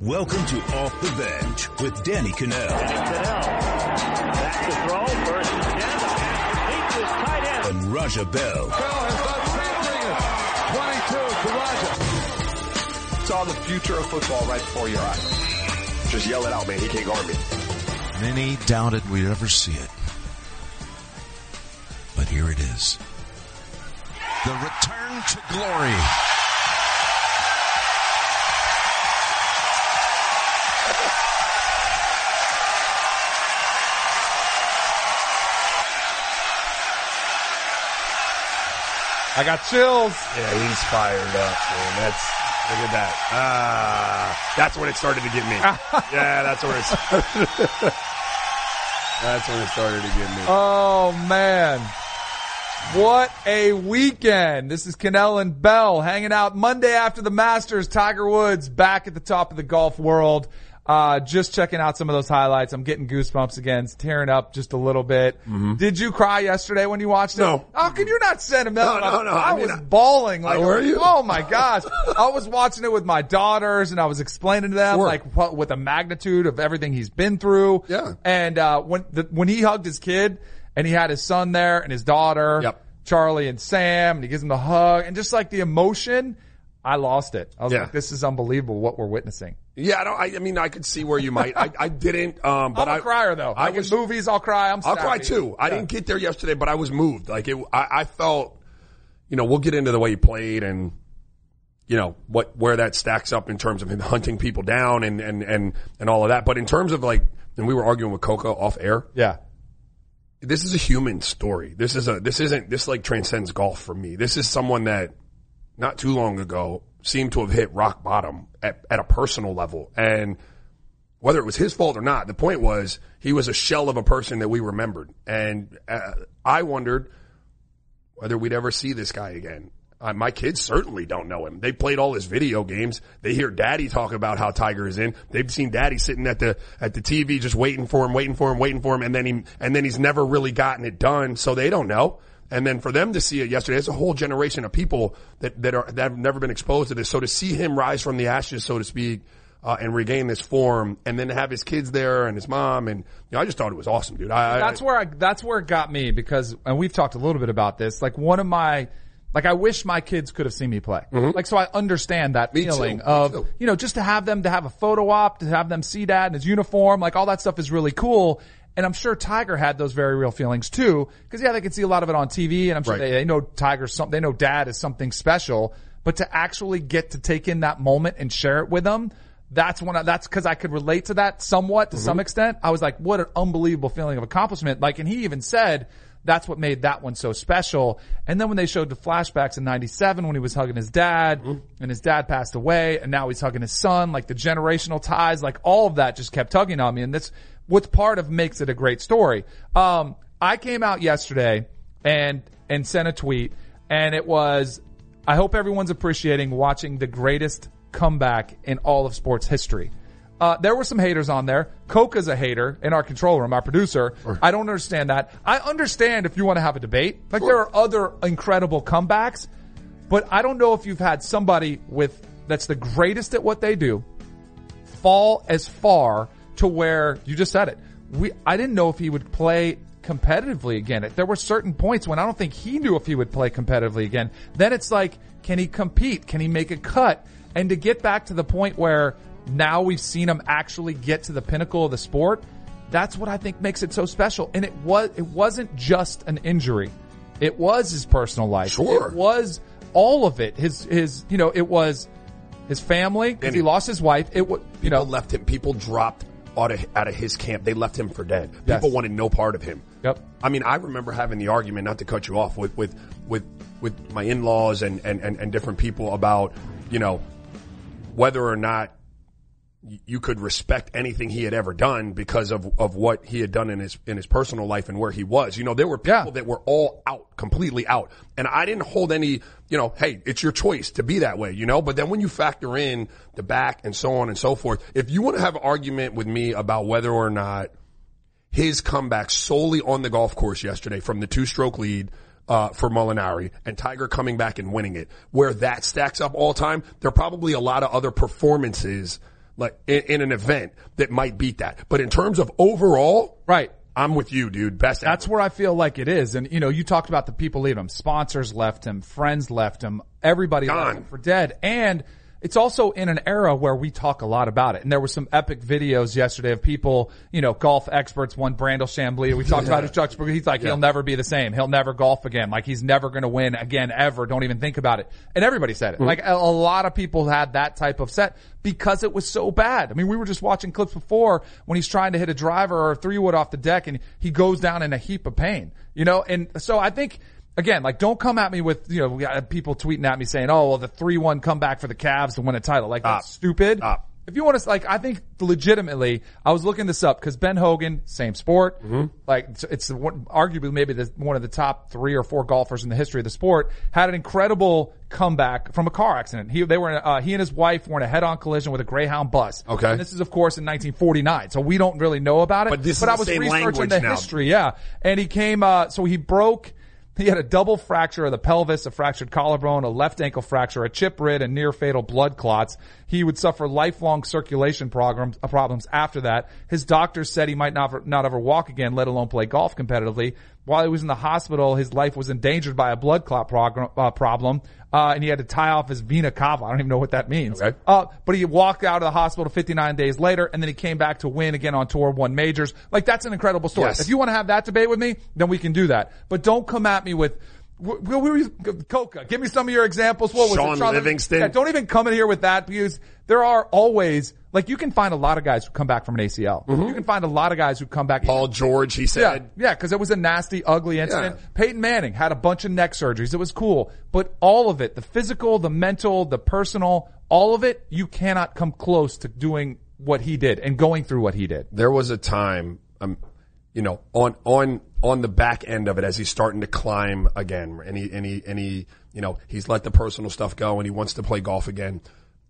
Welcome to Off the Bench with Danny Kanell. Cannell. Back to throw. First and ten. The pass complete to his tight end. And Raja Bell. Bell has done something. 22 to Raja. Saw the future of football right before your eyes. Just yell it out, man. He can't guard me. Many doubted we'd ever see it. But here it is. The return to glory. I got chills. Yeah, he's fired up, man. That's look at that. Ah, that's when it started to get me. yeah, that's when it. started. that's when it started to get me. Oh man. What a weekend. This is Kanell and Bell hanging out Monday after the Masters. Tiger Woods back at the top of the golf world. Uh, just checking out some of those highlights. I'm getting goosebumps again, it's tearing up just a little bit. Did you cry yesterday when you watched it? No. How can you not sentimental? No, no, no. I, I mean, was I- bawling like, were you? oh my gosh. I was watching it with my daughters and I was explaining to them Sure. like what, with the magnitude of everything he's been through. Yeah. And, uh, when, the, when he hugged his kid and he had his son there and his daughter. Yep. Charlie and Sam, and he gives him the hug, and just like the emotion, I lost it. I was Yeah. like, this is unbelievable what we're witnessing. Yeah, I don't. I, I mean, I could see where you might. I, I didn't. Um, but I'm a I, crier though. I like was. in movies, I'll cry. I'm I'll cry too. I Yeah. didn't get there yesterday, but I was moved. Like it, I, I felt, you know, we'll get into the way he played and, you know, what, where that stacks up in terms of him hunting people down and, and, and, and all of that. But in terms of like, and we were arguing with Coco off air. Yeah. This is a human story. This is a, this isn't, this like transcends golf for me. This is someone that not too long ago seemed to have hit rock bottom at, at a personal level. And, whether it was his fault or not, the point was he was a shell of a person that we remembered. And uh, I wondered whether we'd ever see this guy again. Uh, my kids certainly don't know him. They played all his video games. They hear daddy talk about how Tiger is in. They've seen daddy sitting at the, at the TV just waiting for him, waiting for him, waiting for him. And then he, and then he's never really gotten it done. So they don't know. And then for them to see it yesterday, there's a whole generation of people that, that are, that have never been exposed to this. So to see him rise from the ashes, so to speak, uh, and regain this form and then have his kids there and his mom and, you know, I just thought it was awesome, dude. I, That's I, where I, that's where it got me because, and we've talked a little bit about this, like one of my, like I wish my kids could have seen me play. Like so I understand that Mm-hmm. Me feeling Me of, you know, just to have them to have a photo op, to have them see dad in his uniform, like all that stuff is really cool. And I'm sure Tiger had those very real feelings too, because yeah, they could see a lot of it on TV, and I'm sure Right. they, they know Tiger's something, they know Dad is something special. But to actually get to take in that moment and share it with them, that's when I, that's because I could relate to that somewhat to Mm-hmm. some extent. I was like, what an unbelievable feeling of accomplishment. Like, and he even said that's what made that one so special. And then when they showed the flashbacks in 97 when he was hugging his dad Mm-hmm. and his dad passed away and now he's hugging his son, like the generational ties, like all of that just kept tugging on me. And that's what's part of makes it a great story. Um, I came out yesterday and, and sent a tweet and it was, I hope everyone's appreciating watching the greatest comeback in all of sports history. Uh, there were some haters on there. Coca's a hater in our control room, our producer. I don't understand that. I understand if you want to have a debate. Like there are other incredible comebacks, but I don't know if you've had somebody with that's the greatest at what they do fall as far to where you just said it. We I didn't know if he would play competitively again. There were certain points when I don't think he knew if he would play competitively again. Then it's like, can he compete? Can he make a cut? And to get back to the point where now we've seen him actually get to the pinnacle of the sport, that's what I think makes it so special. And it was it wasn't just an injury. It was his personal life. Sure. It was all of it. His his you know, it was his family because he lost his wife. It was you know left him. People dropped out of, out of his camp. They left him for dead. Yes. People wanted no part of him. Yep. I mean, I remember having the argument, not to cut you off, with with with with my in laws and, and and and different people about you know whether or not you could respect anything he had ever done because of, of what he had done in his in his personal life and where he was. You know, there were people Yeah. that were all out, completely out. And I didn't hold any, you know, hey, it's your choice to be that way, you know? But then when you factor in the back and so on and so forth, if you want to have an argument with me about whether or not his comeback solely on the golf course yesterday from the two stroke lead uh, for Molinari and Tiger coming back and winning it, where that stacks up all time, there are probably a lot of other performances like in, in an event that might beat that. But in terms of overall, Right. I'm with you, dude. Best. That's ever. where I feel like it is. And you know, you talked about the people leaving him. Sponsors left him. Friends left him. Everybody left him for dead. And it's also in an era where we talk a lot about it. And there were some epic videos yesterday of people, you know, golf experts, one Brandel Chamblee. We talked about his Chuck. He's like, he'll never be the same. He'll never golf again. Like he's never going to win again ever. Don't even think about it. And everybody said it. Mm-hmm. Like a, a lot of people had that type of set because it was so bad. I mean, we were just watching clips before when he's trying to hit a driver or a three wood off the deck and he goes down in a heap of pain, you know? And so I think, again, like don't come at me with, you know, we got people tweeting at me saying, oh, well, the 3-1 comeback for the Cavs to win a title. Like that's stupid. If you want to, like, I think legitimately, I was looking this up because Ben Hogan, same sport, like it's, it's one, arguably maybe the, one of the top three or four golfers in the history of the sport, had an incredible comeback from a car accident. He, they were, uh, he and his wife were in a head-on collision with a Greyhound bus. Okay. And this is, of course, in 1949, so we don't really know about it. But this is I was researching the now. history, yeah. And he came, uh, so he broke. He had a double fracture of the pelvis, a fractured collarbone, a left ankle fracture, a chip rib, and near fatal blood clots. He would suffer lifelong circulation problems, uh, problems after that. His doctors said he might not, not ever walk again, let alone play golf competitively. While he was in the hospital, his life was endangered by a blood clot prog- uh, problem, uh, and he had to tie off his vena cava. I don't even know what that means. Okay. Uh, but he walked out of the hospital 59 days later, and then he came back to win again on tour, won majors. Like that's an incredible story. Yes. If you want to have that debate with me, then we can do that. But don't come at me with. Where is- Coca, give me some of your examples. What was Shaun it? Livingston. Yeah, don't even come in here with that because there are always, like you can find a lot of guys who come back from an ACL. You can find a lot of guys who come back. Mm-hmm. Paul George, he said. yeah, because it was a nasty, ugly incident. Yeah. Peyton Manning had a bunch of neck surgeries. It was cool, but all of it, the physical, the mental, the personal, all of it, you cannot come close to doing what he did and going through what he did. there was a time, you know, on on on the back end of it as he's starting to climb again, and he and he and he, you know, he's let the personal stuff go, and he wants to play golf again.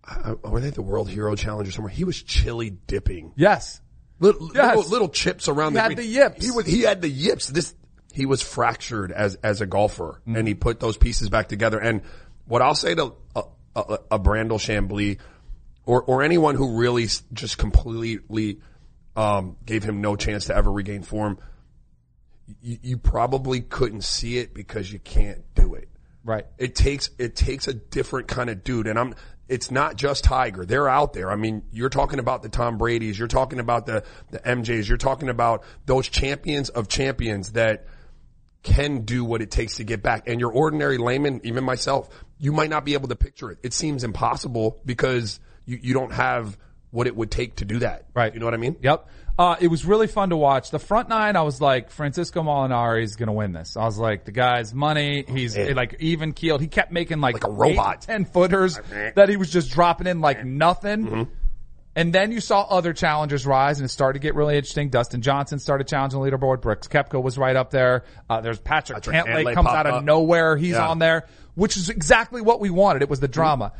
I, were they the World Hero Challenge or somewhere? He was chili dipping, Yes. little, Yes. little, little chips around He the had green. the yips. He was he had the yips. This he was fractured as as a golfer, Mm-hmm. and he put those pieces back together. And what I'll say to uh, uh, uh, a, a, a Brandel Chamblee or or anyone who really just completely um, gave him no chance to ever regain form, you, you probably couldn't see it because you can't do it. Right. It takes it takes a different kind of dude, and I'm. It's not just Tiger; they're out there. I mean, you're talking about the Tom Brady's, you're talking about the the MJ's, you're talking about those champions of champions that can do what it takes to get back. And your ordinary layman, even myself, you might not be able to picture it. It seems impossible because you, you don't have what it would take to do that. Right. You know what I mean? Yep. Uh, it was really fun to watch. The front nine, I was like, Francesco Molinari is going to win this. I was like, the guy's money. He's like even keeled. He kept making like, Like a robot. ten footers that he was just dropping in like nothing. And then you saw other challengers rise and it started to get really interesting. Dustin Johnson started challenging the leaderboard. Brooks Koepka was right up there. Uh, there's Patrick, Patrick Cantlay Cantlay comes out of up. nowhere. He's Yeah. on there, which is exactly what we wanted. It was the drama.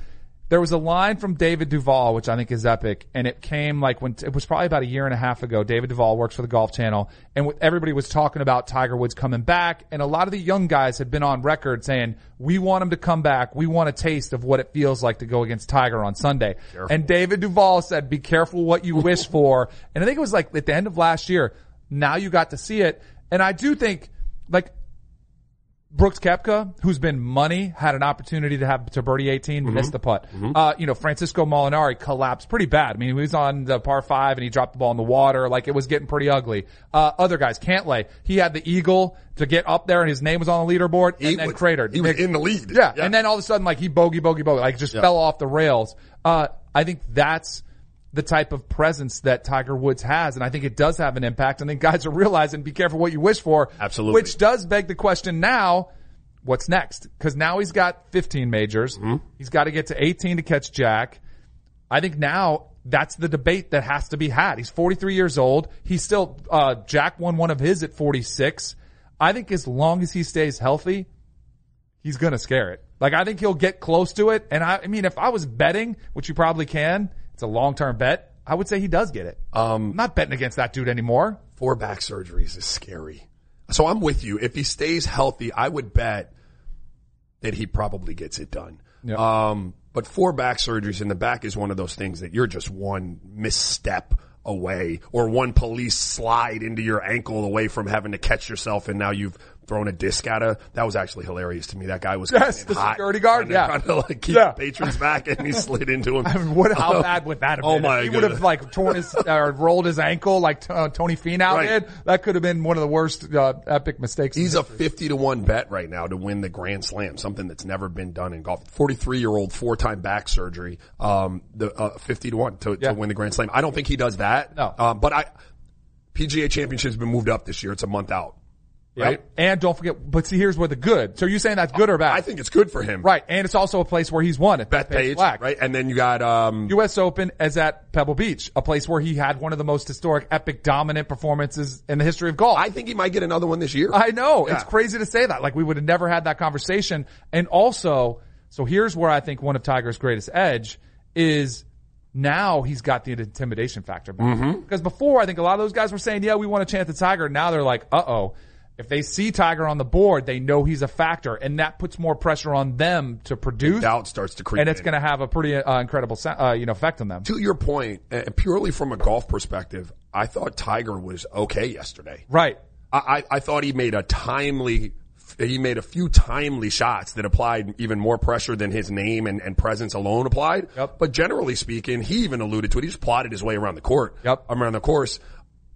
There was a line from David Duval, which I think is epic, and it came like when it was probably about a year and a half ago. David Duval works for the Golf Channel, and everybody was talking about Tiger Woods coming back, and a lot of the young guys had been on record saying, "We want him to come back. We want a taste of what it feels like to go against Tiger on Sunday." And David Duval said, "Be careful what you wish for." And I think it was like at the end of last year. Now you got to see it, and I do think like Brooks Koepka, who's been money, had an opportunity to have to birdie 18, Mm-hmm. missed the putt. Uh, you know, Francesco Molinari collapsed pretty bad. I mean, he was on the par five and he dropped the ball in the water. Like it was getting pretty ugly. Uh, other guys, Cantlay, he had the eagle to get up there and his name was on the leaderboard and He then was- cratered. he was in the lead. Yeah, Yeah. And then all of a sudden, like he bogey, bogey, bogey, like just fell off the rails. Uh, I think that's, the type of presence that Tiger Woods has. And I think it does have an impact. I think guys are realizing be careful what you wish for. Absolutely. Which does beg the question now, what's next? Cause now he's got 15 majors. He's got to get to 18 to catch Jack. I think now that's the debate that has to be had. He's 43 years old. He's still, uh, Jack won one of his at 46. I think as long as he stays healthy, he's gonna scare it. Like I think he'll get close to it. And I, I mean, if I was betting, which you probably can, it's a long-term bet. I would say he does get it. Um, I'm not betting against that dude anymore. Four back surgeries is scary. So I'm with you. If he stays healthy, I would bet that he probably gets it done. Yeah. Um, but four back surgeries in the back is one of those things that you're just one misstep away or one police slide into your ankle away from having to catch yourself and now you've thrown a disc at a, that was actually hilarious to me. That guy was Yes, the hot, security guard, trying to- yeah. trying to like keep Yeah. the patrons back and he slid into him. I mean, what? How bad would that have been? Oh my if he would have like torn his or rolled his ankle like uh, Tony Finau Right. did. That could have been one of the worst uh, epic mistakes. He's a 50 to 1 bet right now to win the Grand Slam, something that's never been done in golf. 43 year old, four time back surgery, um, the, uh, 50 to 1 to, Yeah. to win the Grand Slam. I don't think he does that. No. Um, but I, PGA championship's been moved up this year. It's a month out. Right? Yep. And don't forget, but see, here's where the good. So you're saying that's good or bad? I think it's good for him. right. And it's also a place where he's won at Bethpage, Black. right? And then you got, um, U.S. Open as at Pebble Beach, a place where he had one of the most historic, epic, dominant performances in the history of golf. I think he might get another one this year. I know. Yeah. It's crazy to say that. Like we would have never had that conversation. And also, so here's where I think one of Tiger's greatest edge is now he's got the intimidation factor back. Mm-hmm. Because before I think a lot of those guys were saying, yeah, we want to chant the Tiger. Now they're like, uh oh. If they see Tiger on the board, they know he's a factor and that puts more pressure on them to produce. Doubt starts to creep and it's going to have a pretty uh, incredible, uh, you know, effect on them. to your point, uh, purely from a golf perspective, I thought Tiger was okay yesterday. Right. I, I, I thought he made a timely, he made a few timely shots that applied even more pressure than his name and, and presence alone applied. Yep. But generally speaking, he even alluded to it. He just plotted his way around the court. Yep. Around the course.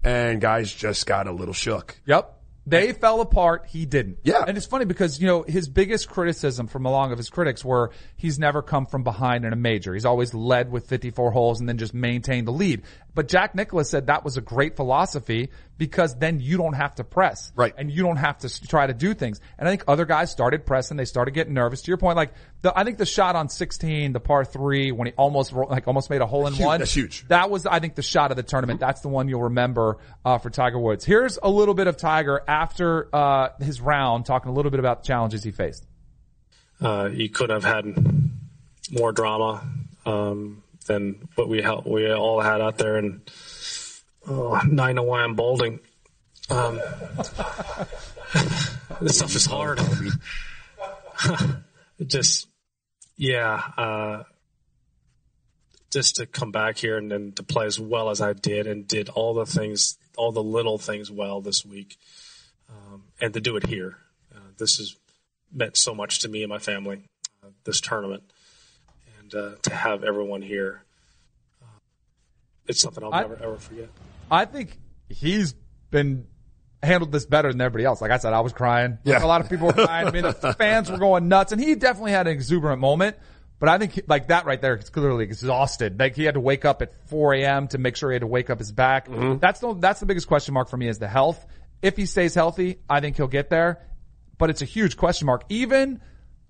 And guys just got a little shook. Yep. They fell apart. He didn't. Yeah. And it's funny because, you know, his biggest criticism from a along of his critics were he's never come from behind in a major. He's always led with 54 holes and then just maintained the lead. But Jack Nicklaus said that was a great philosophy because then you don't have to press. Right. And you don't have to try to do things. And I think other guys started pressing. They started getting nervous. To your point, like the, I think the shot on 16, the par three, when he almost, like almost made a hole in Huge. one. That's huge. That was, I think, the shot of the tournament. That's the one you'll remember uh, for Tiger Woods. Here's a little bit of Tiger after uh, his round, talking a little bit about the challenges he faced. uh, you couldn't have had more drama um, than what we we all had out there, and oh, now I know balding. Um, this stuff is hard. just, yeah, uh, just to come back here and, and to play as well as I did, and did all the things, all the little things well this week, um, and to do it here. Uh, this has meant so much to me and my family. Uh, this tournament, and uh, to have everyone here, uh, it's something I'll I- never ever forget. I think he's been handled this better than everybody else. Like I said, I was crying. Yeah. Like, a lot of people were crying. I mean, the fans were going nuts, and he definitely had an exuberant moment. But I think he- like that right there, there is clearly exhausted. Like he had to wake up at 4 a.m. to make sure he had to wake up his back. That's the that's the biggest question mark for me is the health. If he stays healthy, I think he'll get there. But it's a huge question mark. Even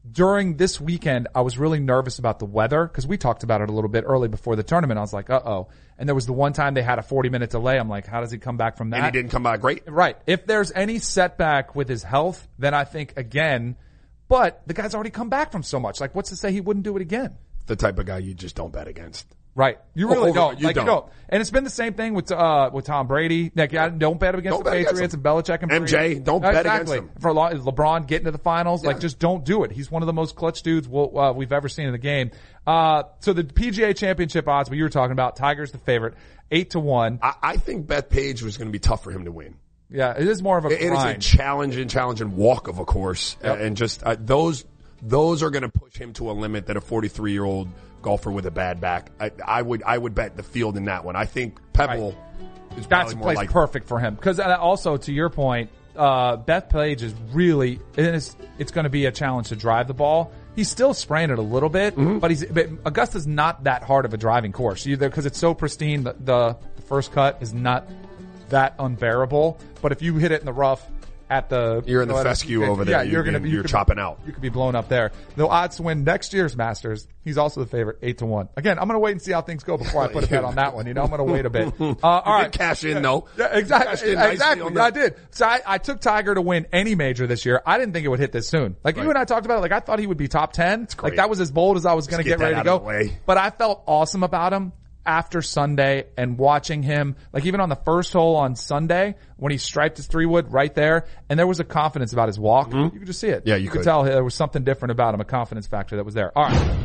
during this weekend, I was really nervous about the weather because we talked about it a little bit early before the tournament. I was like, uh oh. And there was the one time they had a 40 minute delay. I'm like, how does he come back from that? And he didn't come back great. Right. If there's any setback with his health, then I think again, but the guy's already come back from so much. Like, what's to say he wouldn't do it again? The type of guy you just don't bet against. Right. You really Over- don't. you like don't. you don't. And it's been the same thing with uh with Tom Brady. Like I don't bet against Don't the bet against Patriots him. and Belichick and MJ, Brady. don't bet against exactly. him. For a long, LeBron getting to the finals, like just don't do it. He's one of the most clutch dudes we'll, uh, we've ever seen in the game. Uh so the PGA Championship odds, what you were talking about, Tiger's the favorite, eight to one. I, I think Bethpage was going to be tough for him to win. Yeah, it is more of a It is a challenging, challenging walk of a course, Yep. and just uh, those those are going to push him to a limit that a 43 year old golfer with a bad back. I, I would I would bet the field in that one. I think Pebble is That's a place like perfect for him. Because also to your point, uh, Bethpage is really and it's it's going to be a challenge to drive the ball. He's still spraying it a little bit, Mm-hmm. but he's but Augusta's not that hard of a driving course either because it's so pristine. The, the the first cut is not that unbearable, but if you hit it in the rough at the You're in the fescue over there. Yeah, You- you're gonna you- be you you're could- chopping out. You could be blown up there. The odds to win next year's Masters, he's also the favorite, eight to one. Again, I'm going to wait and see how things go before I put a bet on that one. You know, I'm going to wait a bit. Uh, all You right, cash in though. yeah, exactly. Exactly. I did. So I, I took Tiger to win any major this year. I didn't think it would hit this soon. Like you and I talked about it. Like I thought he would be top 10. Like that was as bold as I was going to get get ready to go. of the way. But I felt awesome about him after Sunday and watching him, like even on the first hole on Sunday when he striped his three wood right there and there was a confidence about his walk. You could just see it. Mm-hmm. Yeah, you could could. tell there was something different about him, a confidence factor that was there. All right.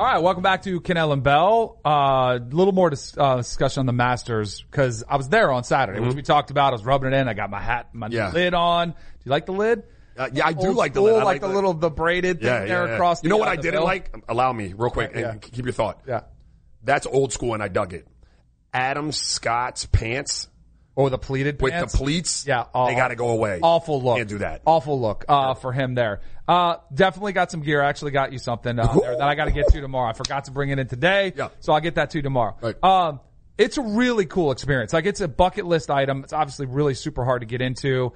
All right, welcome back to Kanell and Bell. A uh, little more dis- uh, discussion on the Masters because I was there on Saturday, Mm-hmm. which we talked about. I was rubbing it in. I got my hat, my Yeah. lid on. Do you like the lid? Uh, yeah, I do Old like the lid. I like, the the- little the braided thing Yeah, there yeah, yeah. across. You know what I didn't bill? like? Allow me, real quick, Yeah. and keep your thought. Yeah. That's old school, and I dug it. Adam Scott's pants Or the pleated with pants. the pleats. Yeah, they got to go away. Awful look. Can't do that. Awful look uh, for him there. Uh, definitely got some gear. I actually got you something uh, there that I got to get to tomorrow. I forgot to bring it in today, Yeah. so I'll get that to you tomorrow. Right. Um, it's a really cool experience. Like it's a bucket list item. It's obviously really super hard to get into.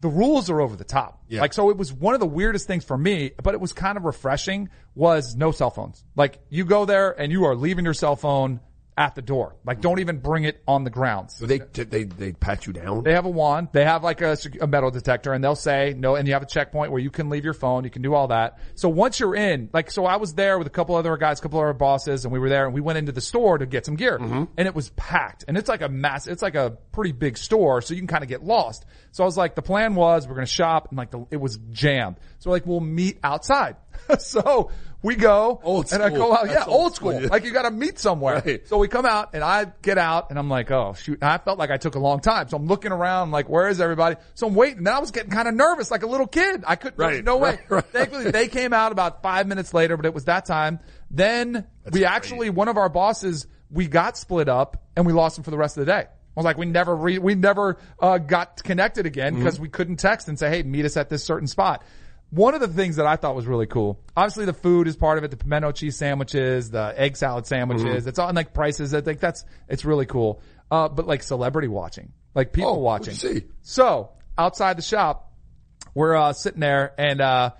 The rules are over the top. Yeah. Like so, it was one of the weirdest things for me, but it was kind of refreshing. Was no cell phones. Like you go there and you are leaving your cell phone at the door. Like don't even bring it on the grounds. So they they they pat you down. They have a wand. They have like a, a metal detector and they'll say no, and you have a checkpoint where you can leave your phone. You can do all that. So once you're in, like, so I was there with a couple other guys, a couple other bosses and we were there and we went into the store to get some gear Mm-hmm. and it was packed and it's like a mass, it's like a pretty big store. So you can kind of get lost. So I was like, the plan was we're going to shop and like the, it was jammed. So like we'll meet outside. so we go Old and I go out. Yeah, That's old old school. school. Like you got to meet somewhere. Right. So we come out and I get out and I'm like, oh shoot. And I felt like I took a long time. So I'm looking around like, where is everybody? So I'm waiting. And then I was getting kind of nervous like a little kid. I couldn't, Right, no way. right. Thankfully they came out about five minutes later, but it was that time. Then we great. actually, one of our bosses, we got split up and we lost him for the rest of the day. I was like, we never re- we never, uh, got connected again because we couldn't text and say, hey, meet us at this certain spot. One of the things that I thought was really cool, obviously the food is part of it, the pimento cheese sandwiches, the egg salad sandwiches, it's all and like prices. I think that's, it's really cool. Uh, but like celebrity watching, like people Oh, watching. see? So outside the shop, we're, uh, sitting there and, uh,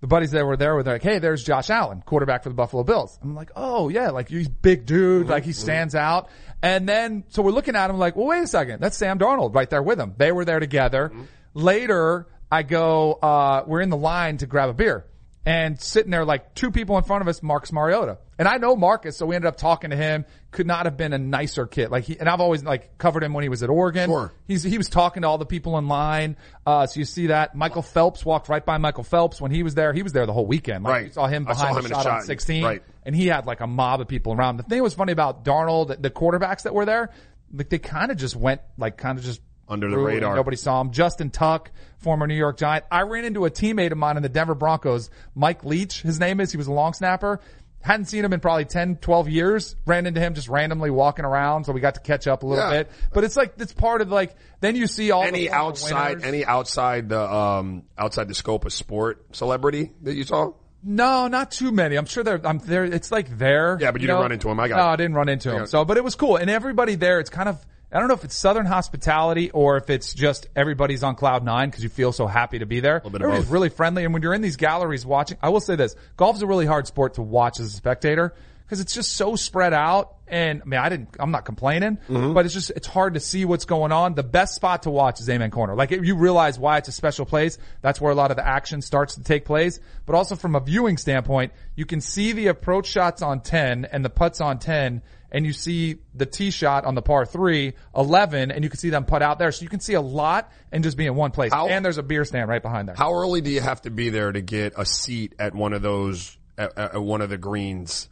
the buddies that were there were like, hey, there's Josh Allen, quarterback for the Buffalo Bills. I'm like, oh yeah, like he's big dude, like he stands out. And then, so we're looking at him like, well, wait a second, that's Sam Darnold right there with him. They were there together. Later, I go, uh, we're in the line to grab a beer and sitting there like two people in front of us, Marcus Mariota. And I know Marcus, so we ended up talking to him. Could not have been a nicer kid. Like he, and I've always like covered him when he was at Oregon. Sure. He's, he was talking to all the people in line. Uh, so you see that Michael Phelps walked right by Michael Phelps when he was there. He was there the whole weekend. Like, Right. You saw him I saw behind him the a shot, on 16. Right. And he had like a mob of people around. The thing that was funny about Darnold, the quarterbacks that were there, like they kind of just went like kind of just Under the radar. Nobody saw him. Justin Tuck, former New York Giant. I ran into a teammate of mine in the Denver Broncos, Mike Leach. His name is. He was a long snapper. Hadn't seen him in probably 10, 12 years. Ran into him just randomly walking around. So we got to catch up a little Yeah. bit. But it's like, it's part of like, then you see all Any the outside, winners. any outside the um outside the scope of sport celebrity that you saw? No, not too many. I'm sure they're, I'm there. It's like there. Yeah, but you didn't run into him. I got No, it. I didn't run into him. So, but it was cool. And everybody there, it's kind of, I don't know if it's Southern hospitality or if it's just everybody's on cloud nine because you feel so happy to be there. Everybody's both. really friendly. And when you're in these galleries watching, I will say this, golf is a really hard sport to watch as a spectator because it's just so spread out. And I mean, I didn't, I'm not complaining, Mm-hmm. but it's just, it's hard to see what's going on. The best spot to watch is Amen Corner. Like you realize why it's a special place. That's where a lot of the action starts to take place. But also from a viewing standpoint, you can see the approach shots on 10 and the putts on 10 and you see the tee shot on the par three, 11, and you can see them put out there. So you can see a lot and just be in one place. How- and there's a beer stand right behind there. How early do you have to be there to get a seat at one of those at, at one of the greens,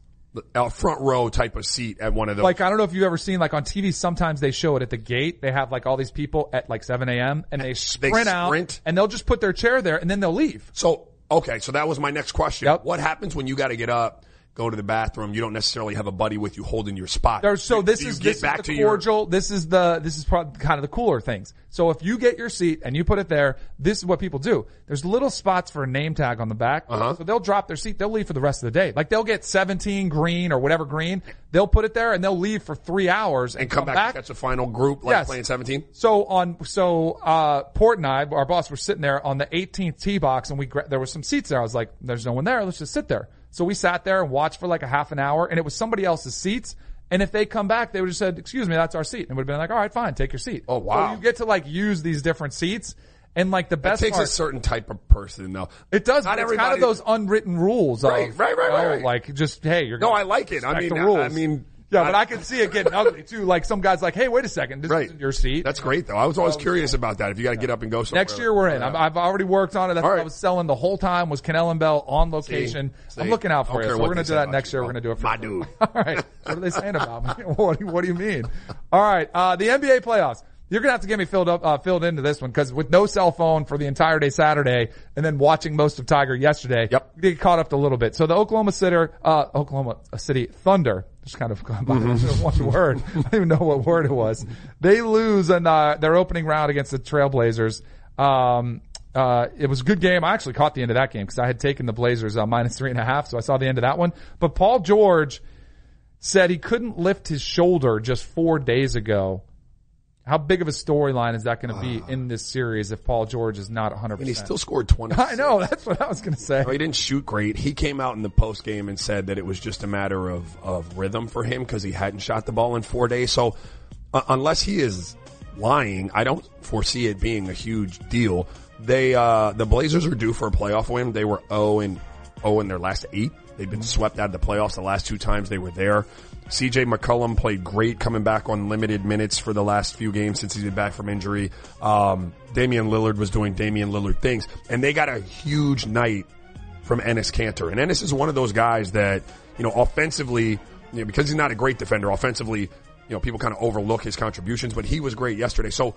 a front row type of seat at one of those? like I don't know if you've ever seen like on TV. Sometimes they show it at the gate. They have like all these people at like 7 a.m. and they sprint out sprint? and they'll just put their chair there and then they'll leave. So, okay, so that was my next question. Yep. What happens when you got to get up go to the bathroom. You don't necessarily have a buddy with you holding your spot. So this is this is the your- cordial. This is the this is probably kind of the cooler things. So if you get your seat and you put it there, this is what people do. There's little spots for a name tag on the back. Uh-huh. So they'll drop their seat. They'll leave for the rest of the day. Like they'll get 17 green or whatever green. They'll put it there and they'll leave for three hours and, and come back, That's catch the final group like Yes. playing 17. So on, so, uh, Port and I, our boss, were sitting there on the 18th tee box and we, gra- there was some seats there. I was like, there's no one there. Let's just sit there. So we sat there and watched for like a half an hour and it was somebody else's seats. And if they come back, they would have said, excuse me, that's our seat. And it would have been like, all right, fine, take your seat. Oh, wow. So you get to like use these different seats. And like the best takes part, a certain type of person though. it does. Not It's everybody. kind of those unwritten rules. of, Right, right, right, you know, right, right. Like just, hey, you're No, I like it. I mean. I mean, yeah, but I can see it getting ugly too. Like some guys like, hey, wait a second, this Right. isn't your seat. That's great though. I was always curious about that. If you got to get up and go somewhere. Next year we're in. I've, I've already worked on it. That's All what right. I was selling the whole time was Kanell and Bell on location. See? I'm looking out I for you. care So what we're they gonna do say that about next you, year. We're gonna do it. For My dude. All right. What are they saying about me? What do you, what do you mean? All right. Uh, the NBA playoffs. You're gonna have to get me filled up, uh, filled into this one because with no cell phone for the entire day Saturday and then watching most of Tiger yesterday, Yep. get caught up a little bit. So the Oklahoma City, uh, Oklahoma City Thunder, just kind of Mm-hmm. one word. I don't even know what word it was. They lose in, uh, their opening round against the Trailblazers. Um, uh, it was a good game. I actually caught the end of that game because I had taken the Blazers uh, minus three and a half, so I saw the end of that one. But Paul George said he couldn't lift his shoulder just four days ago. How big of a storyline is that going to be in this series if Paul George is not 100%? And he still scored 20. I know, that's what I was going to say. No, he didn't shoot great. He came out in the post game and said that it was just a matter of, of rhythm for him because he hadn't shot the ball in four days. So uh, unless he is lying, I don't foresee it being a huge deal. They uh, the Blazers are due for a playoff win. They were 0 and 0 in their last eight. They've been swept out of the playoffs the last two times they were there. CJ McCollum played great coming back on limited minutes for the last few games since he's been back from injury. Um, Damian Lillard was doing Damian Lillard things and they got a huge night from Enes Kanter. And Enes is one of those guys that, you know, offensively, you know, because he's not a great defender, offensively, you know, people kind of overlook his contributions, but he was great yesterday. So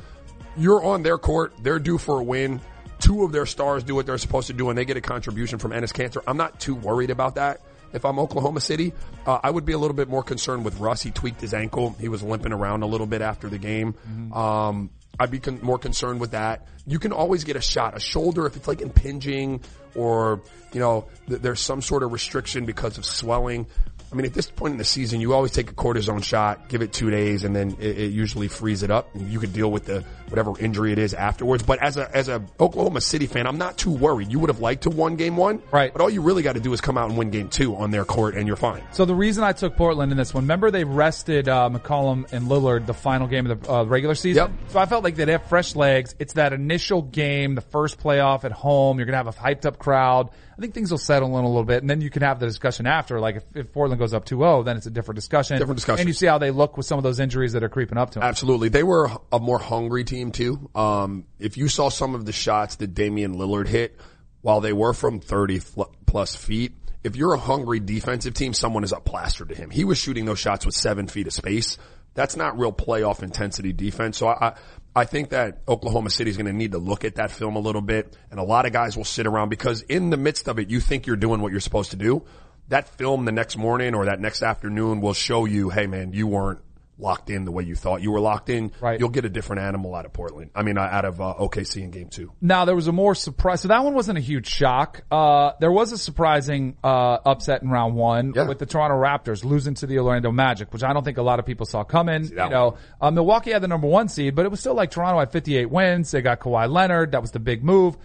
you're on their court. They're due for a win. Two of their stars do what they're supposed to do and they get a contribution from Enes Kanter. I'm not too worried about that. If I'm Oklahoma City, uh, I would be a little bit more concerned with Russ. He tweaked his ankle. He was limping around a little bit after the game. Um, I'd be con- more concerned with that. You can always get a shot, a shoulder if it's like impinging or, you know, th- there's some sort of restriction because of swelling. I mean, at this point in the season, you always take a cortisone shot, give it two days, and then it, it usually frees it up. You could deal with the whatever injury it is afterwards. But as a as a Oklahoma City fan, I'm not too worried. You would have liked to won game one, Right. But all you really got to do is come out and win game two on their court, and you're fine. So the reason I took Portland in this one, remember they rested uh, McCollum and Lillard the final game of the uh, regular season. Yep. So I felt like they'd have fresh legs. It's that initial game, the first playoff at home. You're gonna have a hyped up crowd. I think things will settle in a little bit, and then you can have the discussion after. Like if, if Portland goes up 2-0, then it's a different discussion. Different discussion. And you see how they look with some of those injuries that are creeping up to them. Absolutely. They were a more hungry team too. Um, if you saw some of the shots that Damian Lillard hit, while they were from 30 fl- plus feet, if you're a hungry defensive team, someone is up plastered to him. He was shooting those shots with seven feet of space. That's not real playoff intensity defense. So I, I, I think that Oklahoma City is going to need to look at that film a little bit. And a lot of guys will sit around because in the midst of it, you think you're doing what you're supposed to do. That film the next morning or that next afternoon will show you, hey man, you weren't locked in the way you thought you were locked in. Right. You'll get a different animal out of Portland. I mean, uh, out of uh, OKC in game two. Now there was a more surprise. So that one wasn't a huge shock. Uh, there was a surprising uh, upset in round one Yeah. with the Toronto Raptors losing to the Orlando Magic, which I don't think a lot of people saw coming. You know, uh, Milwaukee had the number one seed, but it was still like Toronto had 58 wins. They got Kawhi Leonard. That was the big move.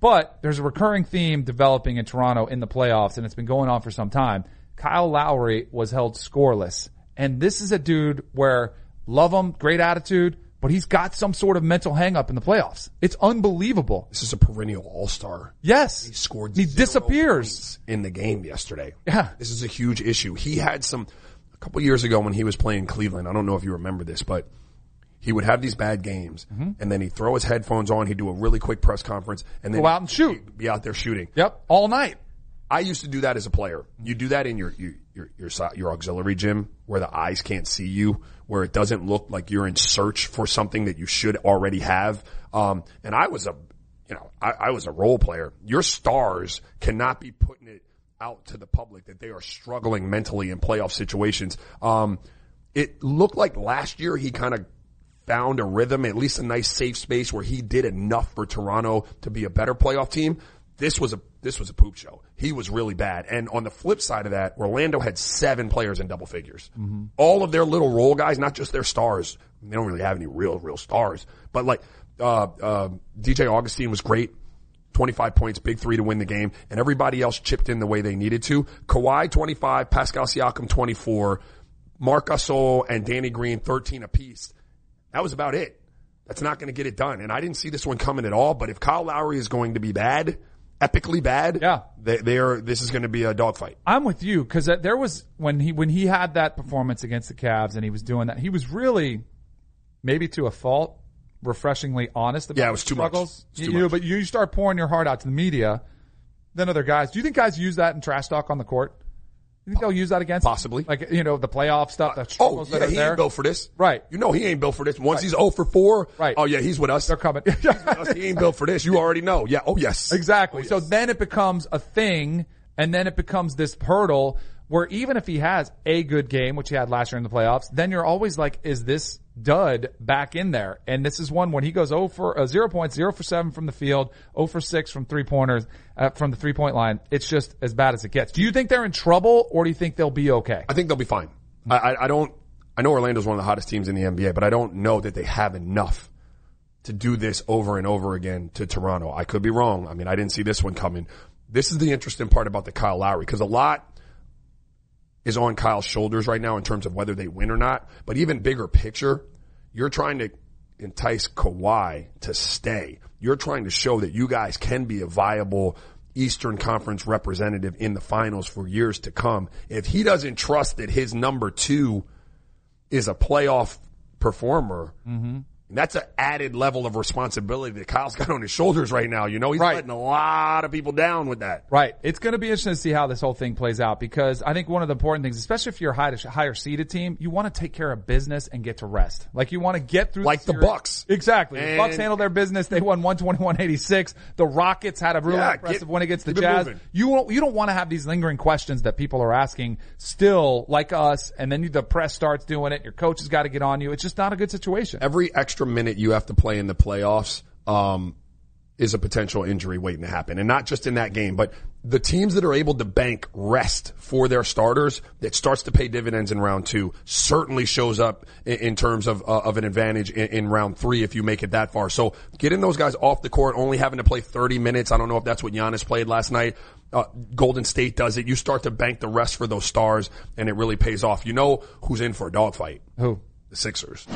But there's a recurring theme developing in Toronto in the playoffs, and it's been going on for some time. Kyle Lowry was held scoreless. And this is a dude where love him, great attitude, but he's got some sort of mental hang up in the playoffs. It's unbelievable. This is a perennial all star. Yes. He scored. He disappears. in the game yesterday. Yeah. This is a huge issue. He had some, a couple years ago when he was playing Cleveland, I don't know if you remember this, but he would have these bad games Mm-hmm. and then he'd throw his headphones on, he'd do a really quick press conference and then Go out and shoot. he'd be out there shooting. Yep. All night. I used to do that as a player. You do that in your your your your, your auxiliary gym where the eyes can't see you, where it doesn't look like you're in search for something that you should already have. Um, and I was a, you know, I, I was a role player. Your stars cannot be putting it out to the public that they are struggling mentally in playoff situations. Um, it looked like last year he kind of found a rhythm, at least a nice safe space where he did enough for Toronto to be a better playoff team. This was a this was a poop show. He was really bad. And on the flip side of that, Orlando had seven players in double figures. All of their little role guys, not just their stars. They don't really have any real real stars, but like uh, uh, DJ Augustin was great. 25 points, big three to win the game, and everybody else chipped in the way they needed to. Kawhi 25, Pascal Siakam 24, Marc Gasol and Danny Green 13 apiece. That was about it. That's not going to get it done. And I didn't see this one coming at all, but if Kyle Lowry is going to be bad, epically bad, Yeah. they, they are, this is going to be a dogfight. I'm with you because there was when he when he had that performance against the Cavs and he was doing that. He was really, maybe to a fault, refreshingly honest about Yeah, it was too much. struggles. It's too you, know, much. but you start pouring your heart out to the media, then other guys. Do you think guys use that in trash talk on the court? You think they'll use that against him? Possibly. like you know the playoff stuff, the Oh, yeah, he there. ain't built for this. Right. You know he ain't built for this. Once he's 0 for 4, Right. oh yeah, he's with us. They're coming. he ain't built for this. You already know. Yeah. Oh yes. Exactly. Oh, so then it becomes a thing, and then it becomes this hurdle where even if he has a good game, which he had last year in the playoffs, then you're always like, is this dud back in there? And this is one when he goes 0 for uh, 0 points, 0 for 7 from the field, 0 for 6 from three pointers, uh, from the three point line. It's just as bad as it gets. Do you think they're in trouble or do you think they'll be okay? I think they'll be fine. I, I, I don't. I know Orlando's one of the hottest teams in the NBA, but I don't know that they have enough to do this over and over again to Toronto. I could be wrong. I mean, I didn't see this one coming. This is the interesting part about the Kyle Lowry because a lot is on Kyle's shoulders right now in terms of whether they win or not. But even bigger picture, you're trying to entice Kawhi to stay. You're trying to show that you guys can be a viable Eastern Conference representative in the finals for years to come. If he doesn't trust that his number two is a playoff performer, mm-hmm. That's an added level of responsibility that Kyle's got on his shoulders right now. You know, he's Right. letting a lot of people down with that. Right. It's going to be interesting to see how this whole thing plays out because I think one of the important things, especially if you're a high, higher seeded team, you want to take care of business and get to rest. Like you want to get through Like the series. Bucks. Exactly. The Bucks handled their business. They won 121-86. The Rockets had a really Yeah, impressive get- win against the Jazz. moving. You won't, you don't want to have these lingering questions that people are asking still like us and then you, the press starts doing it. Your coach has got to get on you. It's just not a good situation. every extra minute you have to play in the playoffs um, is a potential injury waiting to happen, and not just in that game, but the teams that are able to bank rest for their starters that starts to pay dividends in round two certainly shows up in, in terms of uh, of an advantage in, in round three if you make it that far. So getting those guys off the court, only having to play 30 minutes. I don't know if that's what Giannis played last night. Uh, Golden State does it. You start to bank the rest for those stars, and it really pays off. You know who's in for a dogfight? Who? The Sixers.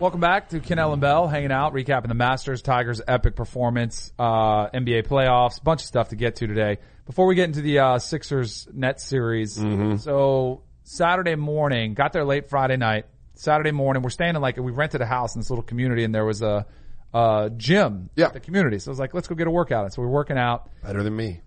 Welcome back to Ken and Bell, hanging out, recapping the Masters, Tigers' epic performance, uh, NBA playoffs, bunch of stuff to get to today. Before we get into the uh, Sixers net series, so Saturday morning, got there late Friday night. Saturday morning, we're standing like we rented a house in this little community, and there was a, a gym Yeah. at the community. So I was like, let's go get a workout. And so we we're working out. Better than me.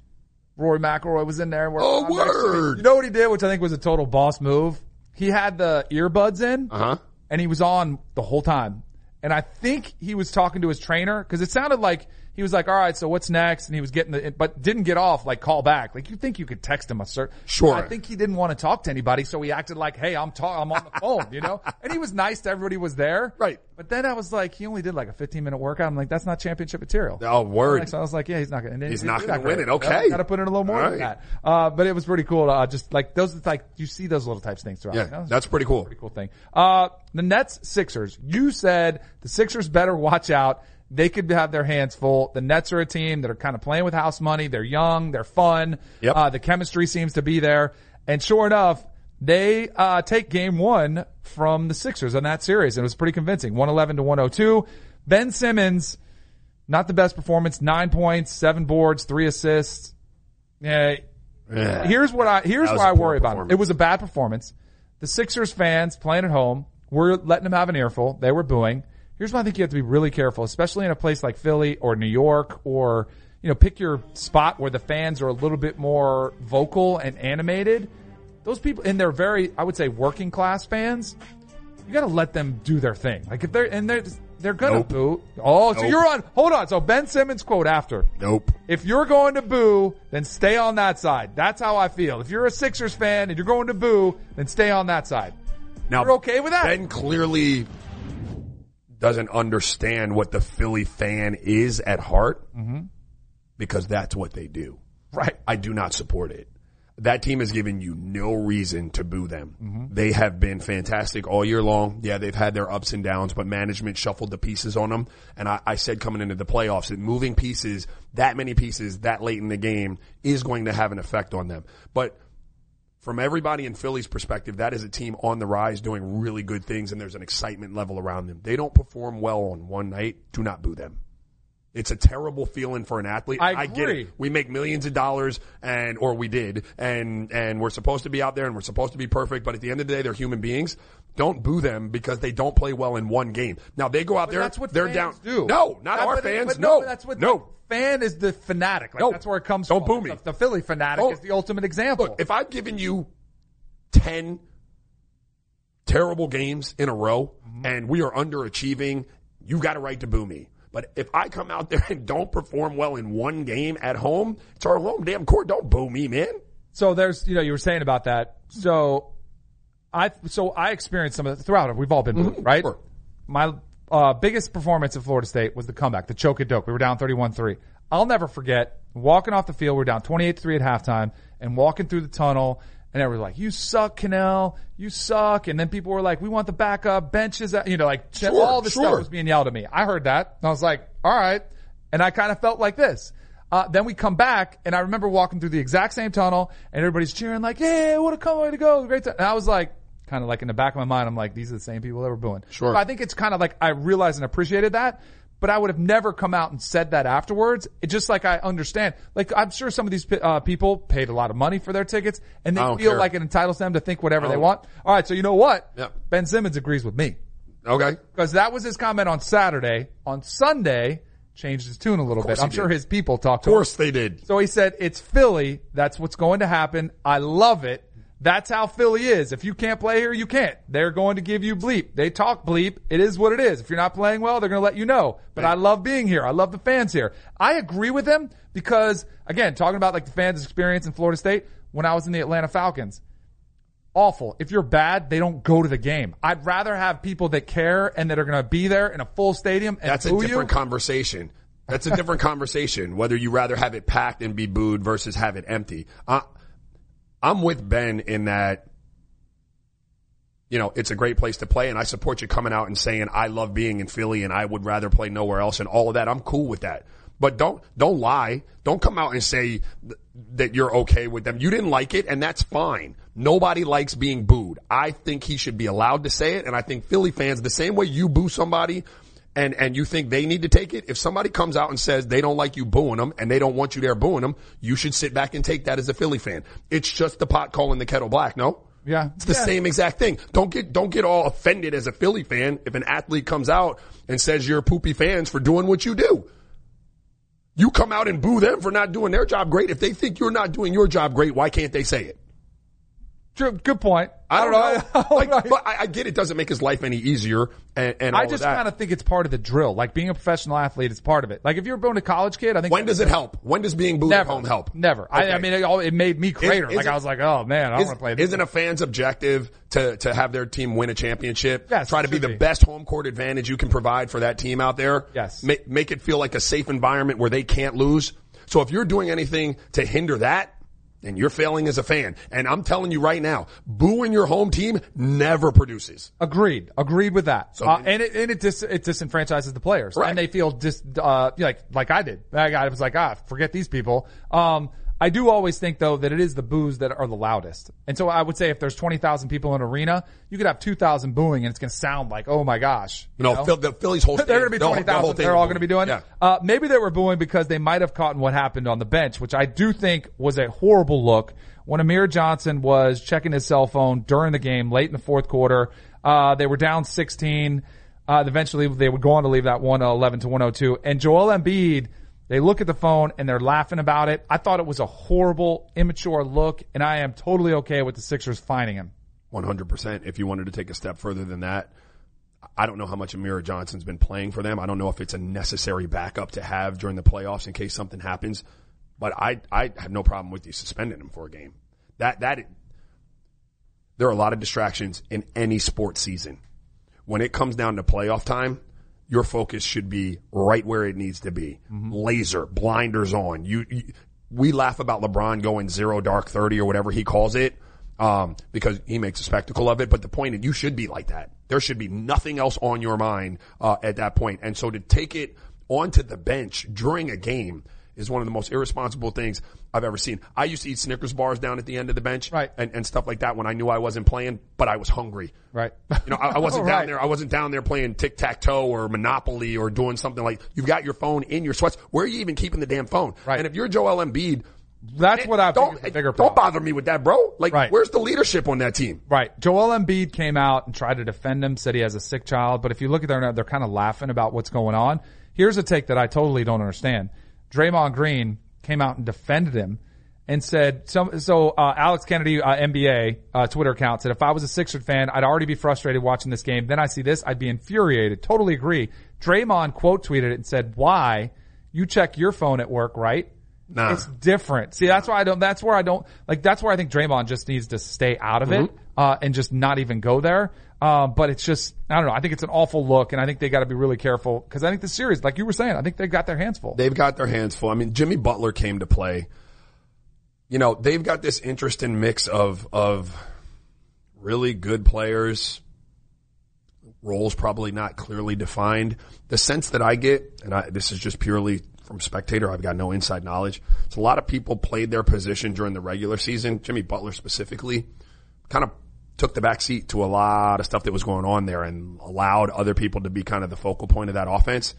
Rory McIlroy was in there. Oh, out next to me. word. You know what he did, which I think was a total boss move? He had the earbuds in Uh huh. And he was on the whole time. And I think he was talking to his trainer because it sounded like he was like, all right, so what's next? And he was getting the, but didn't get off, like call back. Like you think you could text him a certain. Sure. I think he didn't want to talk to anybody. So he acted like, hey, I'm talk, I'm on the phone, you know? And he was nice to everybody was there. Right. But then I was like, he only did like a 15 minute workout. I'm like, that's not championship material. Oh, word. So I was like, yeah, he's not going to. He's not gonna win it. Okay. Got to put in a little more All than that. Uh, but it was pretty cool. Uh, just like those, like you see those little types of things throughout. Yeah, you know? that's pretty cool. Pretty cool thing. Uh, the Nets Sixers. You said the Sixers better watch out. They could have their hands full. The Nets are a team that are kind of playing with house money. They're young. They're fun. Yep. Uh, the chemistry seems to be there. And sure enough, they, uh, take game one from the Sixers in that series. And it was pretty convincing. 111 to 102. Ben Simmons, not the best performance. Nine points, seven boards, three assists. Yeah. Yeah. Here's what I, here's why I worry about it. It was a bad performance. The Sixers fans playing at home were letting them have an earful. They were booing. Here's why I think you have to be really careful, especially in a place like Philly or New York or, you know, pick your spot where the fans are a little bit more vocal and animated. Those people, and they're very, I would say working class fans, you gotta let them do their thing. Like if they're, and they're, they're gonna Nope. boo. Oh, so you're on. Hold on. So Ben Simmons quote after. Nope. If you're going to boo, then stay on that side. That's how I feel. If you're a Sixers fan and you're going to boo, then stay on that side. Now, You're okay with that? Ben clearly doesn't understand what the Philly fan is at heart because that's what they do. Right. I do not support it. That team has given you no reason to boo them. Mm-hmm. They have been fantastic all year long. Yeah, they've had their ups and downs, but management shuffled the pieces on them. And I, I said coming into the playoffs that moving pieces, that many pieces that late in the game is going to have an effect on them. But from everybody in Philly's perspective, that is a team on the rise doing really good things and there's an excitement level around them. They don't perform well on one night. Do not boo them. It's a terrible feeling for an athlete. I get it. We make millions of dollars and, or we did, and, and we're supposed to be out there and we're supposed to be perfect, but at the end of the day, they're human beings. Don't boo them because they don't play well in one game. Now they go out But there, that's what they're fans down. do. No, not our fans. but no, but that's what no. fan is the fanatic. Like No. that's where it comes Don't from. boo me. The, the Philly fanatic Oh. is the ultimate example. Look, if I've given you 10 terrible games in a row Mm-hmm. and we are underachieving, you've got a right to boo me. But if I come out there and don't perform well in one game at home, it's our home damn court. Don't boo me, man. So there's, you know, you were saying about that. So I, so I experienced some of it throughout it. We've all been booed, right? Sure. My uh, biggest performance at Florida State was the comeback, the choke at Doak. We were down 31-3. I'll never forget walking off the field. We're down 28-3 at halftime and walking through the tunnel and everyone was like, you suck, Kanell. You suck. And then people were like, we want the backup benches. You know, like Sure, all this stuff was being yelled at me. I heard that. And I was like, all right. And I kind of felt like this. Uh, then we come back and I remember walking through the exact same tunnel and everybody's cheering like, yeah, what a come way to go. Great time. And I was like, kind of like in the back of my mind, I'm like, these are the same people that were booing. Sure. So I think it's kind of like I realized and appreciated that, but I would have never come out and said that afterwards. It just like I understand. Like I'm sure some of these uh, people paid a lot of money for their tickets and they feel care. like it entitles them to think whatever they want. All right. So you know what? Yep. Ben Simmons agrees with me Okay. because that was his comment on Saturday. On Sunday, changed his tune a little bit. I'm sure did. his people talked Of to him. Of course they did. So he said, it's Philly. That's what's going to happen. I love it. That's how Philly is. If you can't play here, you can't. They're going to give you bleep. They talk bleep. It is what it is. If you're not playing well, they're going to let you know. But I love being here. I love the fans here. I agree with them because again, talking about like the fans experience in Florida State, when I was in the Atlanta Falcons, awful. If you're bad, they don't go to the game. I'd rather have people that care and that are going to be there in a full stadium and That's a different you. conversation. That's a different conversation. Whether you rather have it packed and be booed versus have it empty. Uh, I'm with Ben in that. You know, it's a great place to play, and I support you coming out and saying I love being in Philly and I would rather play nowhere else, and all of that. I'm cool with that. But don't don't lie. Don't come out and say th- that you're okay with them. You didn't like it, and that's fine. Nobody likes being booed. I think he should be allowed to say it, and I think Philly fans, the same way you boo somebody, and and you think they need to take it. If somebody comes out and says they don't like you booing them and they don't want you there booing them, you should sit back and take that as a Philly fan. It's just the pot calling the kettle black. No. Yeah. It's the Yeah. same exact thing. Don't get don't get all offended as a Philly fan if an athlete comes out and says you're poopy fans for doing what you do. You come out and boo them for not doing their job great. If they think you're not doing your job great, why can't they say it? True. Good point. I don't know. like, Right. but I, I get it doesn't make his life any easier. And, and I just kind of think it's part of the drill. Like being a professional athlete is part of it. Like if you're going a college kid, I think when does it help? When does being booed never at home help? Never. I, I mean, it, all, it made me crater. Is- like I was like, oh man, I Is, want to play this. isn't a fan's objective to, to have their team win a championship? Yes, Try to be the be. best home court advantage you can provide for that team out there. Yes. Make, make it feel like a safe environment where they can't lose. So if you're doing anything to hinder that, then you're failing as a fan. And I'm telling you right now, booing your home team never produces. Agreed. Agreed with that. So- uh, and it, and it, dis, it disenfranchises the players. Correct. And they feel dis, uh, like, like I did. I, I was like, ah, forget these people. Um, I do always think though that it is the boos that are the loudest. And so I would say if there's 20,000 people in an arena, you could have 2,000 booing and it's going to sound like, oh my gosh. You know, the Philly's whole They're going to be the whole- the 20,000. They're all going to be- be doing Yeah. Uh, maybe they were booing because they might have caught what happened on the bench, which I do think was a horrible look when Amir Johnson was checking his cell phone during the game late in the fourth quarter. Uh, they were down 16. Uh, eventually they would go on to leave that 111 to 102. And Joel Embiid, they look at the phone and they're laughing about it. I thought it was a horrible, immature look, and I am totally okay with the Sixers finding him. 100%. If you wanted to take a step further than that, I don't know how much Amir Johnson's been playing for them. I don't know if it's a necessary backup to have during the playoffs in case something happens. But I, I have no problem with you suspending him for a game. That, that, there are a lot of distractions in any sports season. When it comes down to playoff time, your focus should be right where it needs to be. Laser, blinders on. You, you, we laugh about LeBron going zero dark 30 or whatever he calls it. Um, because he makes a spectacle of it, but the point is you should be like that. There should be nothing else on your mind, uh, at that point. And so to take it onto the bench during a game is one of the most irresponsible things I've ever seen. I used to eat Snickers bars down at the end of the bench, right, and, and stuff like that when I knew I wasn't playing, but I was hungry, right. You know, I, I wasn't down Right. there. I wasn't down there playing tic tac toe or Monopoly or doing something like. You've got your phone in your sweats. Where are you even keeping the damn phone? Right. And if you're Joel Embiid, That's what I don't think is the bigger don't bother me with that, bro. Like, Right. where's the leadership on that team? Right. Joel Embiid came out and tried to defend him, said he has a sick child. But if you look at their, they're kind of laughing about what's going on. Here's a take that I totally don't understand. Draymond Green came out and defended him and said, some, so, uh, Alex Kennedy, uh, NBA, uh, Twitter account said, if I was a Sixers fan, I'd already be frustrated watching this game. Then I see this, I'd be infuriated. Totally agree. Draymond quote tweeted it and said, why? You check your phone at work, right? Nah. It's different. See, that's why I don't, that's where I don't, like, that's where I think Draymond just needs to stay out of it, Mhm. uh, and just not even go there. Um, but it's just, I don't know. I think it's an awful look and I think they got to be really careful because I think the series, like you were saying, I think they've got their hands full. They've got their hands full. I mean, Jimmy Butler came to play. You know, they've got this interesting mix of, of really good players, roles probably not clearly defined. The sense that I get, and I, this is just purely from spectator, I've got no inside knowledge. It's a lot of people played their position during the regular season. Jimmy Butler specifically kind of took the back seat to a lot of stuff that was going on there and allowed other people to be kind of the focal point of that offense.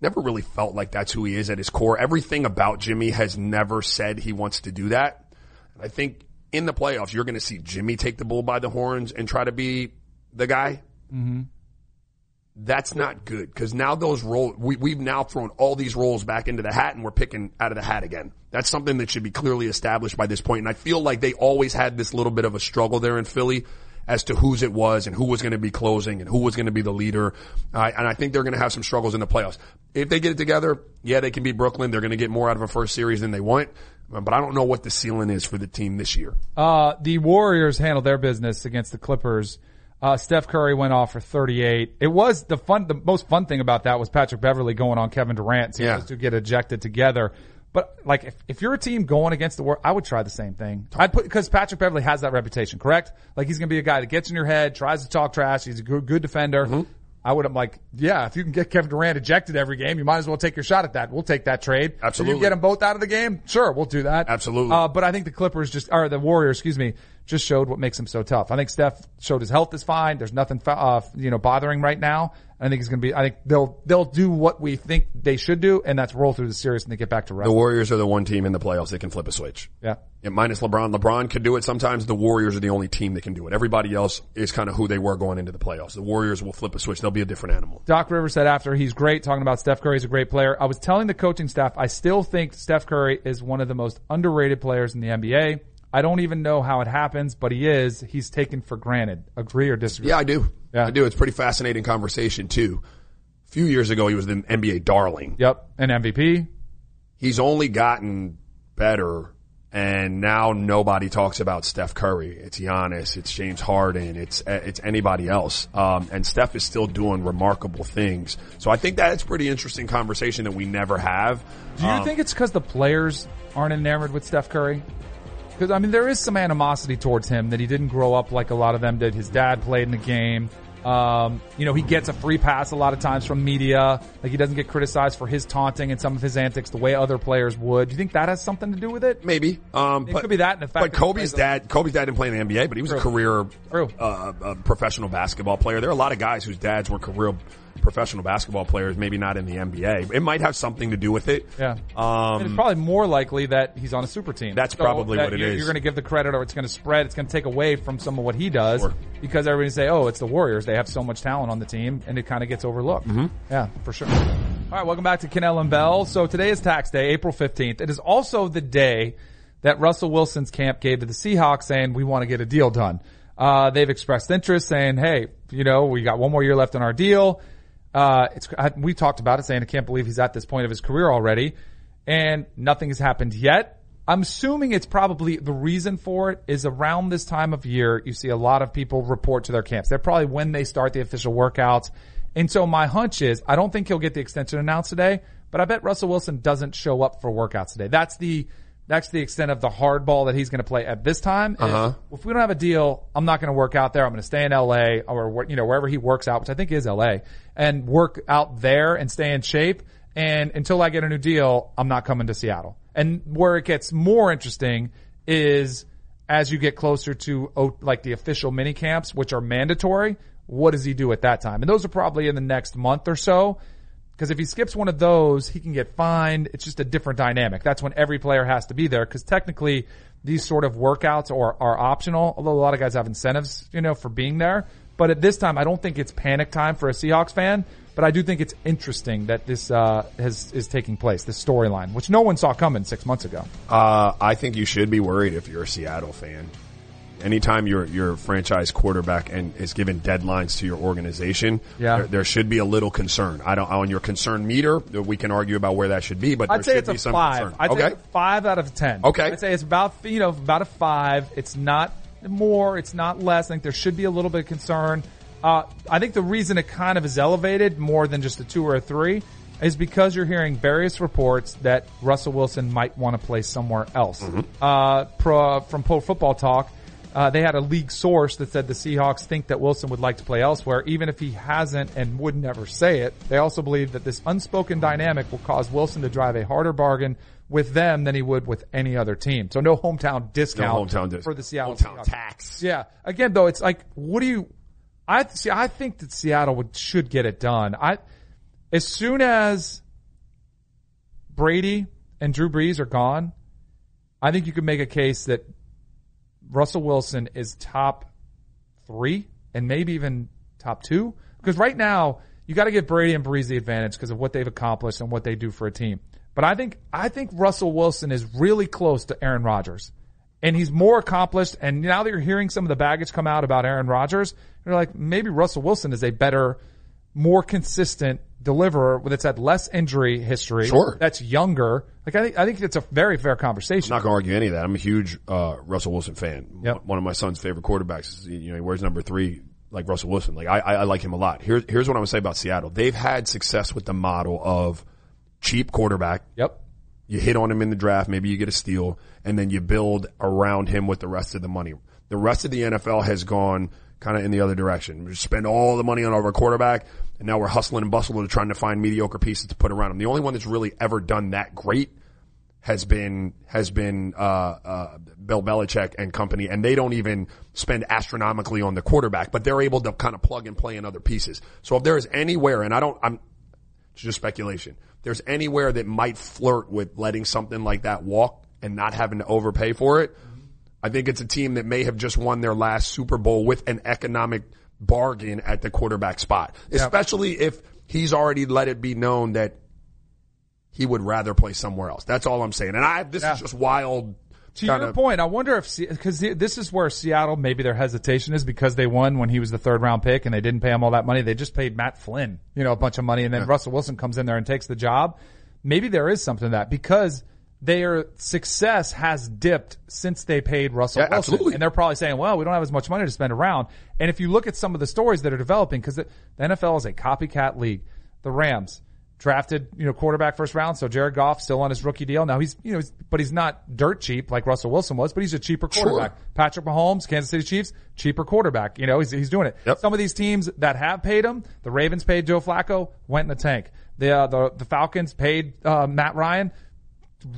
Never really felt like that's who he is at his core. Everything about Jimmy has never said he wants to do that. I think in the playoffs, you're going to see Jimmy take the bull by the horns and try to be the guy. Mm-hmm. That's not good because now those roles, we, we've now thrown all these roles back into the hat and we're picking out of the hat again. That's something that should be clearly established by this point. And I feel like they always had this little bit of a struggle there in Philly as to whose it was and who was going to be closing and who was going to be the leader. Uh, and I think they're going to have some struggles in the playoffs. If they get it together, yeah, they can beat Brooklyn. They're going to get more out of a first series than they want. But I don't know what the ceiling is for the team this year. Uh, the Warriors handled their business against the Clippers. Uh, Steph Curry went off for 38. It was the fun, the most fun thing about that was Patrick Beverley going on Kevin Durant, seeing Yeah. those two get ejected together. But like, if, if you're a team going against the world, I would try the same thing. I'd put, cause Patrick Beverley has that reputation, correct? Like he's gonna be a guy that gets in your head, tries to talk trash, he's a good, good defender. Mm-hmm. I would have like, yeah, if you can get Kevin Durant ejected every game, you might as well take your shot at that. We'll take that trade. If Absolutely. you get them both out of the game, sure, we'll do that. Absolutely. Uh, but I think the Clippers just, or the Warriors, excuse me, just showed what makes him so tough. I think Steph showed his health is fine. There's nothing, uh, you know, bothering right now. I think he's going to be, I think they'll, they'll do what we think they should do, and that's roll through the series and they get back to rest. The Warriors are the one team in the playoffs that can flip a switch. Yeah. And minus LeBron. LeBron could do it sometimes. The Warriors are the only team that can do it. Everybody else is kind of who they were going into the playoffs. The Warriors will flip a switch. They'll be a different animal. Doc Rivers said after he's great, talking about Steph Curry's a great player. I was telling the coaching staff, I still think Steph Curry is one of the most underrated players in the NBA. I don't even know how it happens, but he is. He's taken for granted. Agree or disagree? Yeah, I do. Yeah. I do. It's a pretty fascinating conversation too. A few years ago, he was the NBA darling. Yep. An MVP. He's only gotten better. And now nobody talks about Steph Curry. It's Giannis. It's James Harden. It's it's anybody else. Um, and Steph is still doing remarkable things. So I think that's a pretty interesting conversation that we never have. Do you Um, think it's because the players aren't enamored with Steph Curry? Because I mean, there is some animosity towards him that he didn't grow up like a lot of them did. His dad played in the game. Um, you know, he gets a free pass a lot of times from media. Like he doesn't get criticized for his taunting and some of his antics the way other players would. Do you think that has something to do with it? Maybe. Um, it but, could be that. And the fact But Kobe's a- dad, Kobe's dad didn't play in the NBA, but he was a career True. Uh, uh, professional basketball player. There are a lot of guys whose dads were career professional basketball players, maybe not in the NBA. It might have something to do with it. Yeah. Um, it's probably more likely that he's on a super team. That's So probably that what it you're, is. You're going to give the credit, or it's going to spread. It's going to take away from some of what he does Sure. because everybody say, "Oh, it's the Warriors. They have so much talent on the team," and it kind of gets overlooked. Mhm. Yeah, for sure. All right, welcome back to Kanell and Bell. So today is tax day, April 15th. It is also the day that Russell Wilson's camp gave to the Seahawks saying, we want to get a deal done. Uh, they've expressed interest saying, Hey, you know, we got one more year left on our deal. Uh, it's, I, we talked about it saying, I can't believe he's at this point of his career already and nothing has happened yet. I'm assuming it's probably the reason for it is around this time of year, you see a lot of people report to their camps. They're probably when they start the official workouts. And so my hunch is I don't think he'll get the extension announced today, but I bet Russell Wilson doesn't show up for workouts today. That's the, that's the extent of the hardball that he's going to play at this time. is Uh-huh. If we don't have a deal, I'm not going to work out there. I'm going to stay in LA or, you know, wherever he works out, which I think is LA and work out there and stay in shape. And until I get a new deal, I'm not coming to Seattle. And where it gets more interesting is as you get closer to like the official mini camps, which are mandatory, what does he do at that time? And those are probably in the next month or so. Because if he skips one of those, he can get fined. It's just a different dynamic. That's when every player has to be there. Because technically, these sort of workouts are, are optional. Although a lot of guys have incentives, you know, for being there. But at this time, I don't think it's panic time for a Seahawks fan. But I do think it's interesting that this uh, has is taking place. This storyline, which no one saw coming six months ago. Uh, I think you should be worried if you're a Seattle fan. Anytime your your franchise quarterback and is given deadlines to your organization, Yeah. there, there should be a little concern. I don't on your concern meter. We can argue about where that should be, but I'd there say should it's be a some five. concern. I'd okay, say five out of ten. Okay. I'd say it's about you know about a five. It's not more. It's not less. I think there should be a little bit of concern. Uh, I think the reason it kind of is elevated more than just a two or a three is because you're hearing various reports that Russell Wilson might want to play somewhere else. Mm-hmm. Uh, pro, from Pro Football Talk, uh, they had a league source that said the Seahawks think that Wilson would like to play elsewhere, even if he hasn't and would never say it. They also believe that this unspoken dynamic will cause Wilson to drive a harder bargain with them than he would with any other team. So no hometown discount hometown dis- for the Seattle hometown Seahawks. tax. Yeah. Again, though, it's like, what do you? I see. I think that Seattle would should get it done. I as soon as Brady and Drew Brees are gone, I think you could make a case that Russell Wilson is top three and maybe even top two. Because right now, you got to give Brady and Brees the advantage because of what they've accomplished and what they do for a team. But I think, I think Russell Wilson is really close to Aaron Rodgers. And he's more accomplished. And now that you're hearing some of the baggage come out about Aaron Rodgers, you're like, maybe Russell Wilson is a better, more consistent deliverer that's had less injury history. Sure. That's younger. Like I think, I think it's a very fair conversation. I'm not going to argue any of that. I'm a huge uh, Russell Wilson fan. Yep. One of my son's favorite quarterbacks. is, You know, he wears number three, like Russell Wilson. Like I, I, I like him a lot. Here's here's what I'm going to say about Seattle. They've had success with the model of cheap quarterback. Yep. You hit on him in the draft, maybe you get a steal, and then you build around him with the rest of the money. The rest of the NFL has gone kind of in the other direction. We spend all the money on our quarterback, and now we're hustling and bustling to trying to find mediocre pieces to put around him. The only one that's really ever done that great has been has been uh, uh, Bill Belichick and company, and they don't even spend astronomically on the quarterback, but they're able to kind of plug and play in other pieces. So if there is anywhere, and I don't, I'm it's just speculation. There's anywhere that might flirt with letting something like that walk and not having to overpay for it. I think it's a team that may have just won their last Super Bowl with an economic bargain at the quarterback spot, especially if he's already let it be known that he would rather play somewhere else. That's all I'm saying. And I, this is just wild. To your of- point, I wonder if because this is where Seattle maybe their hesitation is because they won when he was the third round pick and they didn't pay him all that money. They just paid Matt Flynn, you know, a bunch of money, and then Russell Wilson comes in there and takes the job. Maybe there is something to that because their success has dipped since they paid Russell Yeah, Wilson, absolutely. and they're probably saying, "Well, we don't have as much money to spend around." And if you look at some of the stories that are developing, because the, the NFL is a copycat league, the Rams drafted, you know, quarterback first round. So Jared Goff still on his rookie deal. Now he's, you know, he's, but he's not dirt cheap like Russell Wilson was, but he's a cheaper quarterback. Patrick Mahomes, Kansas City Chiefs, cheaper quarterback. You know, he's, he's doing it. Some of these teams that have paid him, the Ravens paid Joe Flacco, went in the tank. The, uh, the, the Falcons paid, uh, Matt Ryan,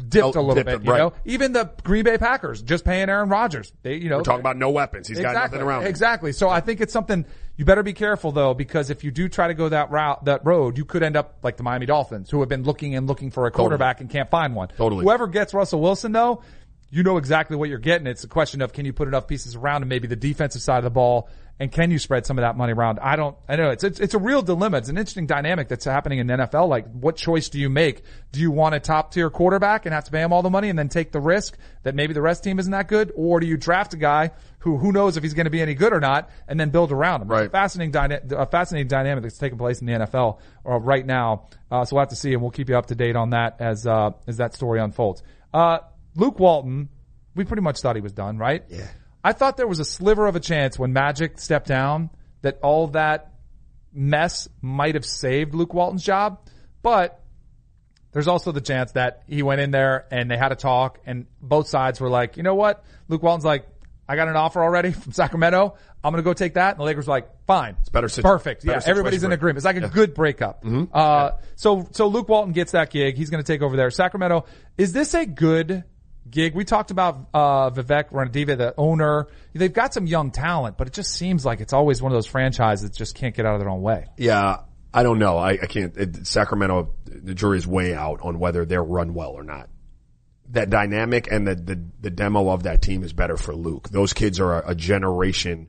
dipped Oh, a little dipped bit, it, you right. know. Even the Green Bay Packers just paying Aaron Rodgers. They, you know, We're talking about no weapons. He's got nothing around him. Exactly. So I think it's something you better be careful though, because if you do try to go that route, that road, you could end up like the Miami Dolphins, who have been looking and looking for a quarterback and can't find one. Totally. Whoever gets Russell Wilson though, you know exactly what you're getting. It's a question of can you put enough pieces around and maybe the defensive side of the ball and can you spread some of that money around? I don't, I know it's, it's, it's a real dilemma. It's an interesting dynamic that's happening in the NFL. Like what choice do you make? Do you want a top tier quarterback and have to pay him all the money and then take the risk that maybe the rest team isn't that good? Or do you draft a guy who, who knows if he's going to be any good or not and then build around him? It's a fascinating, dyna- a fascinating dynamic that's taking place in the NFL uh, right now. Uh, so we'll have to see and we'll keep you up to date on that as, uh, as that story unfolds. Uh, Luke Walton, we pretty much thought he was done, right? Yeah. I thought there was a sliver of a chance when Magic stepped down that all that mess might have saved Luke Walton's job, but there's also the chance that he went in there and they had a talk and both sides were like, you know what? Luke Walton's like, I got an offer already from Sacramento. I'm going to go take that. And the Lakers were like, fine. It's better. Situ- Perfect. better yeah. Everybody's in agreement. It's like a Yeah. good breakup. Mhm. Uh, so, so Luke Walton gets that gig. He's going to take over there. Sacramento. Is this a good gig? We talked about, uh, Vivek Ranadiva, the owner. They've got some young talent, but it just seems like it's always one of those franchises that just can't get out of their own way. Yeah, I don't know. I, I can't. It, Sacramento, the jury's way out on whether they're run well or not. That dynamic and the, the, the demo of that team is better for Luke. Those kids are a, a generation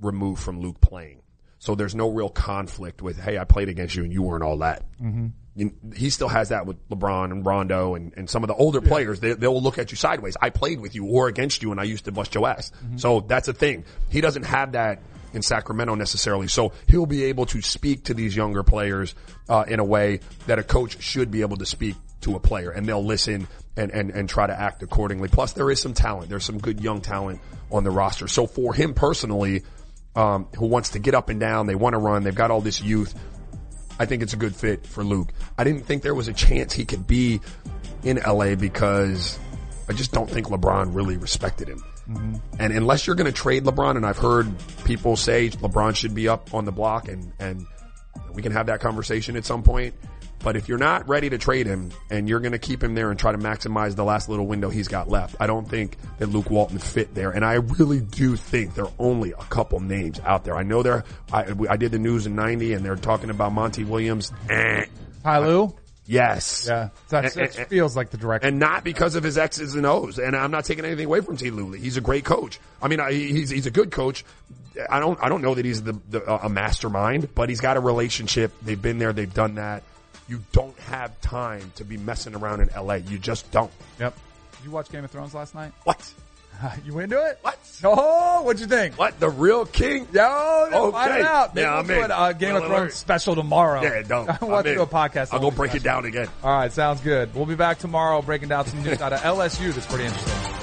removed from Luke playing. So there's no real conflict with, hey, I played against you and you weren't all that. Mm-hmm. You- He still has that with LeBron and Rondo and, and some of the older players. They, they'll look at you sideways. I played with you or against you and I used to bust your ass. So that's a thing. He doesn't have that in Sacramento necessarily. So he'll be able to speak to these younger players, uh, in a way that a coach should be able to speak to a player and they'll listen and, and, and try to act accordingly. Plus there is some talent. There's some good young talent on the roster. So for him personally, um, who wants to get up and down, they want to run, they've got all this youth. I think it's a good fit for Luke. I didn't think there was a chance he could be in LA because I just don't think LeBron really respected him. Mm-hmm. And unless you're going to trade LeBron, and I've heard people say LeBron should be up on the block and, and we can have that conversation at some point. But if you're not ready to trade him and you're going to keep him there and try to maximize the last little window he's got left, I don't think that Luke Walton fit there. And I really do think there are only a couple names out there. I know there, I, I did the news in 90 and they're talking about Monty Williams. Eh. Ty Lue? Yes. Yeah. That's, And- that and- feels like the direction. and not because of his X's and O's. And I'm not taking anything away from T. Luley. He's a great coach. I mean, I, he's he's a good coach. I don't I don't know that he's the, the a mastermind, but he's got a relationship. They've been there. They've done that. You don't have time to be messing around in L.A. You just don't. Yep. Did you watch Game of Thrones last night? What? you went into it? What? Oh, what'd you think? What? The real king? Yo, no, Okay. find it out. Maybe Yeah, we'll I'm do in. it, uh, Game of Thrones special tomorrow. Yeah, don't. I want I'm to do a podcast. I'll go break it down again. All right, sounds good. We'll be back tomorrow breaking down some news out of LSU that's pretty interesting.